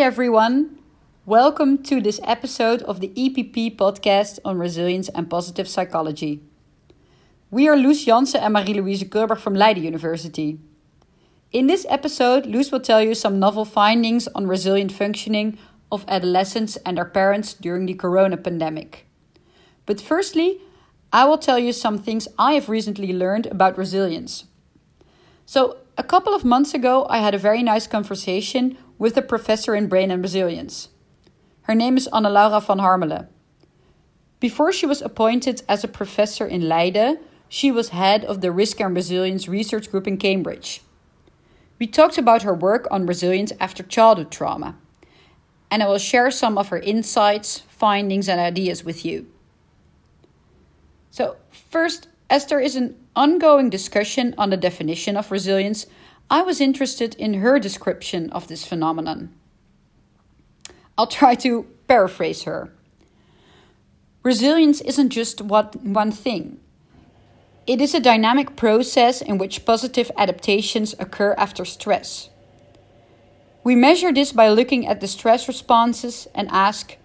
Hi, everyone. Welcome to this episode of the EPP podcast on resilience and positive psychology. We are Loes Janssen and Marie-Louise Kullberg from Leiden University. In this episode, Loes will tell you some novel findings on resilient functioning of adolescents and their parents during the corona pandemic. But firstly, I will tell you some things I have recently learned about resilience. So, a couple of months ago, I had a very nice conversation with a professor in brain and resilience. Her name is Anne Laura van Harmelen. Before she was appointed as a professor in Leiden, she was head of the Risk and Resilience Research Group in Cambridge. We talked about her work on resilience after childhood trauma, and I will share some of her insights, findings, and ideas with you. So, first, as there is an ongoing discussion on the definition of resilience, I was interested in her description of this phenomenon. I'll try to paraphrase her. Resilience isn't just what, one thing. It is a dynamic process in which positive adaptations occur after stress. We measure this by looking at the stress responses and ask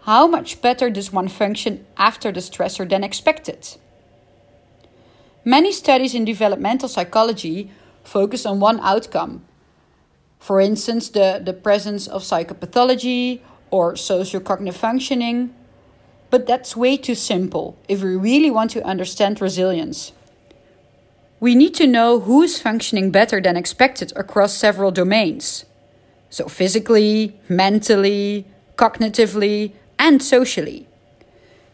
how much better does one function after the stressor than expected? Many studies in developmental psychology focus on one outcome. For instance, the, the presence of psychopathology or sociocognitive functioning. But that's way too simple if we really want to understand resilience. We need to know who is functioning better than expected across several domains. So, physically, mentally, cognitively, and socially.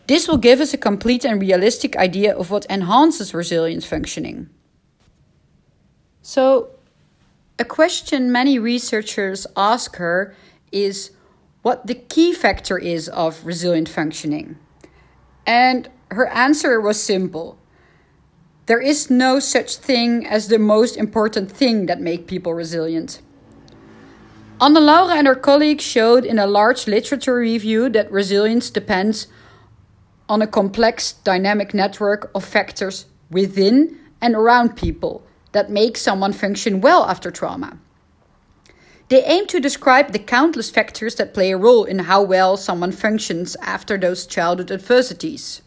This will give us a complete and realistic idea of what enhances resilience functioning. So, a question many researchers ask her is what the key factor is of resilient functioning. And her answer was simple. There is no such thing as the most important thing that make people resilient. Anne Laura and her colleagues showed in a large literature review that resilience depends on a complex dynamic network of factors within and around people that make someone function well after trauma. They aim to describe the countless factors that play a role in how well someone functions after those childhood adversities.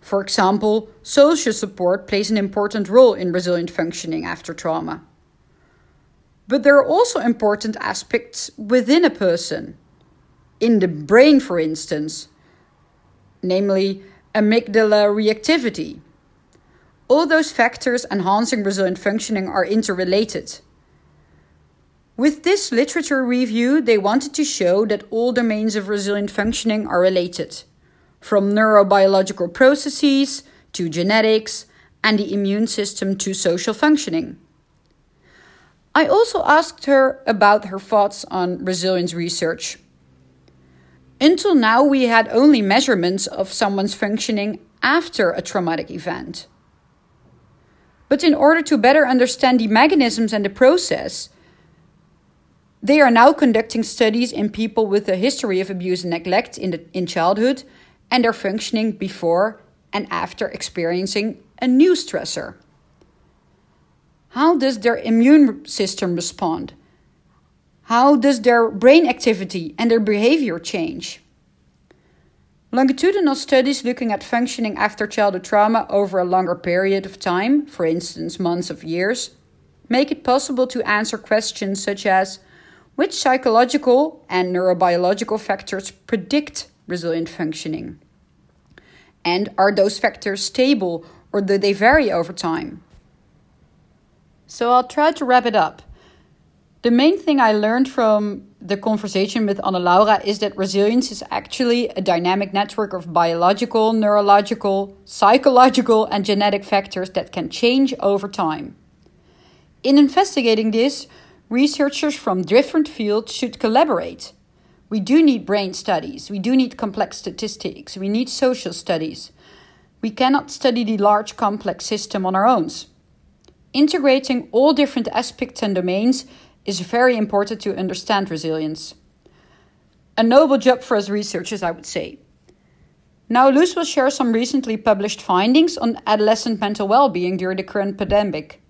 For example, social support plays an important role in resilient functioning after trauma. But there are also important aspects within a person, in the brain, for instance, namely amygdala reactivity all those factors enhancing resilient functioning are interrelated. With this literature review, they wanted to show that all domains of resilient functioning are related, from neurobiological processes to genetics and the immune system to social functioning. I also asked her about her thoughts on resilience research. Until now, we had only measurements of someone's functioning after a traumatic event. But in order to better understand the mechanisms and the process, they are now conducting studies in people with a history of abuse and neglect in, the, in childhood and their functioning before and after experiencing a new stressor. How does their immune system respond? How does their brain activity and their behavior change? Longitudinal studies looking at functioning after childhood trauma over a longer period of time, for instance, months of years, make it possible to answer questions such as which psychological and neurobiological factors predict resilient functioning? And are those factors stable or do they vary over time? So I'll try to wrap it up. The main thing I learned from the conversation with Anna Laura is that resilience is actually a dynamic network of biological, neurological, psychological, and genetic factors that can change over time. In investigating this, researchers from different fields should collaborate. We do need brain studies, we do need complex statistics, we need social studies. We cannot study the large complex system on our own. Integrating all different aspects and domains is very important to understand resilience. A noble job for us researchers, I would say. Now, Loes will share some recently published findings on adolescent mental well being during the current pandemic.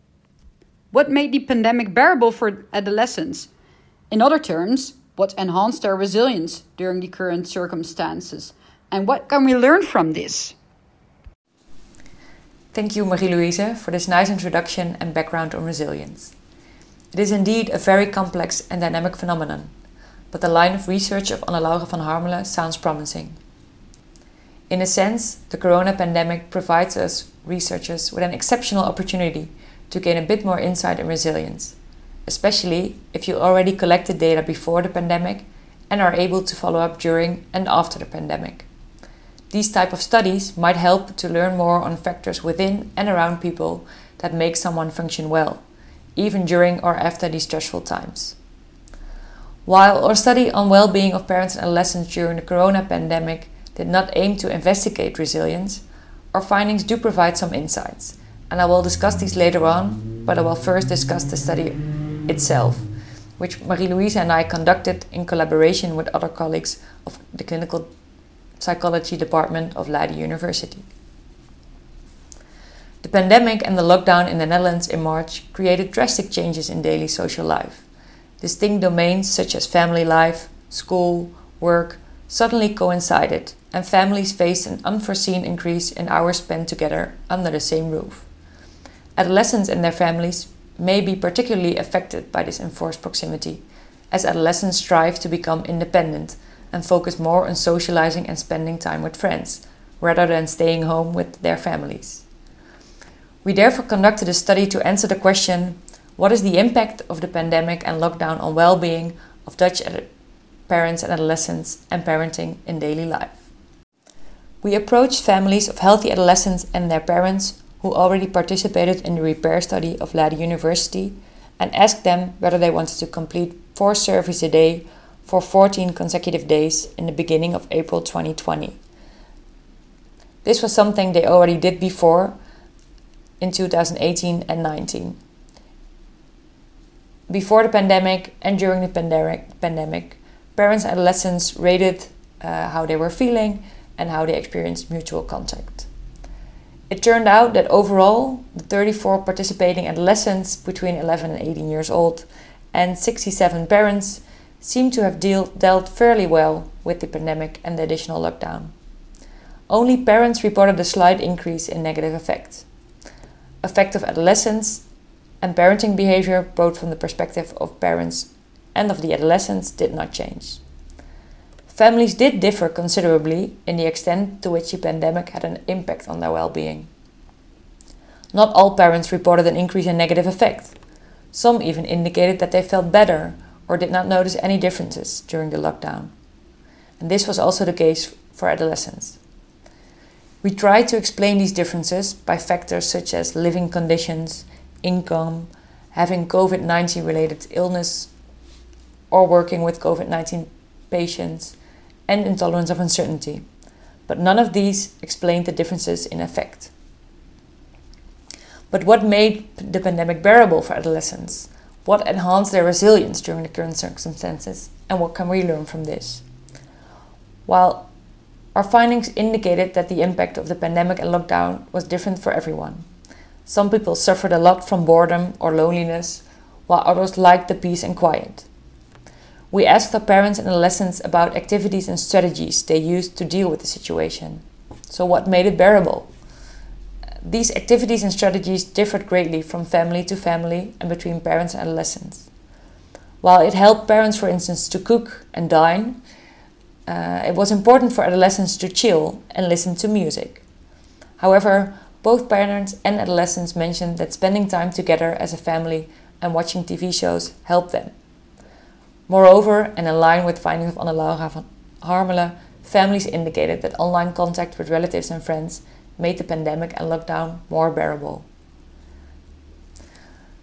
What made the pandemic bearable for adolescents? In other terms, what enhanced their resilience during the current circumstances, and what can we learn from this? Thank you, Marie Louise, for this nice introduction and background on resilience. It is indeed a very complex and dynamic phenomenon, but the line of research of Anne-Laura van Harmelen sounds promising. In a sense, the corona pandemic provides us researchers with an exceptional opportunity to gain a bit more insight and resilience, especially if you already collected data before the pandemic and are able to follow up during and after the pandemic. These type of studies might help to learn more on factors within and around people that make someone function well, even during or after these stressful times. While our study on well-being of parents and adolescents during the corona pandemic did not aim to investigate resilience, our findings do provide some insights, and I will discuss these later on, but I will first discuss the study itself, which Marie-Louise and I conducted in collaboration with other colleagues of the clinical psychology department of Leiden University. The pandemic and the lockdown in the Netherlands in March created drastic changes in daily social life. Distinct domains such as family life, school, work suddenly coincided, and families faced an unforeseen increase in hours spent together under the same roof. Adolescents and their families may be particularly affected by this enforced proximity, as adolescents strive to become independent and focus more on socializing and spending time with friends, rather than staying home with their families. We therefore conducted a study to answer the question what is the impact of the pandemic and lockdown on well being of Dutch parents and adolescents and parenting in daily life? We approached families of healthy adolescents and their parents who already participated in the repair study of Leiden University and asked them whether they wanted to complete four surveys a day for 14 consecutive days in the beginning of April 2020. This was something they already did before in 2018 and 19. Before the pandemic and during the pandemic, pandemic parents and adolescents rated uh, how they were feeling and how they experienced mutual contact. It turned out that overall, the 34 participating adolescents between 11 and 18 years old and 67 parents seem to have deal, dealt fairly well with the pandemic and the additional lockdown. Only parents reported a slight increase in negative effects. Effect of adolescence and parenting behavior, both from the perspective of parents and of the adolescents, did not change. Families did differ considerably in the extent to which the pandemic had an impact on their well being. Not all parents reported an increase in negative effect. Some even indicated that they felt better or did not notice any differences during the lockdown. And this was also the case for adolescents. We tried to explain these differences by factors such as living conditions, income, having COVID 19 related illness, or working with COVID 19 patients, and intolerance of uncertainty. But none of these explained the differences in effect. But what made the pandemic bearable for adolescents? What enhanced their resilience during the current circumstances, and what can we learn from this? While our findings indicated that the impact of the pandemic and lockdown was different for everyone. Some people suffered a lot from boredom or loneliness, while others liked the peace and quiet. We asked our parents and adolescents about activities and strategies they used to deal with the situation. So, what made it bearable? These activities and strategies differed greatly from family to family and between parents and adolescents. While it helped parents, for instance, to cook and dine, uh, it was important for adolescents to chill and listen to music. However, both parents and adolescents mentioned that spending time together as a family and watching TV shows helped them. Moreover, and in line with findings of Anne-Laura van Harmelen, families indicated that online contact with relatives and friends made the pandemic and lockdown more bearable.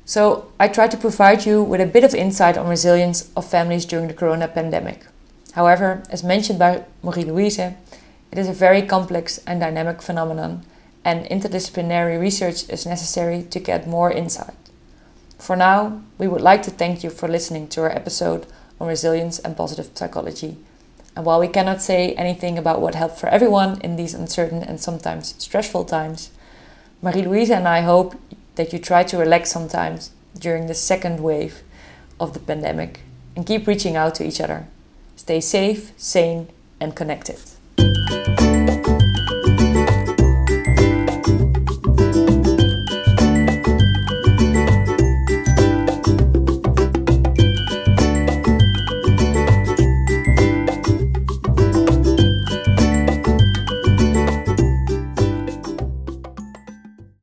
So, I try to provide you with a bit of insight on resilience of families during the corona pandemic. However, as mentioned by Marie Louise, it is a very complex and dynamic phenomenon, and interdisciplinary research is necessary to get more insight. For now, we would like to thank you for listening to our episode on resilience and positive psychology and while we cannot say anything about what helped for everyone in these uncertain and sometimes stressful times, Marie Louise and I hope that you try to relax sometimes during the second wave of the pandemic and keep reaching out to each other. Stay safe, sane, and connected.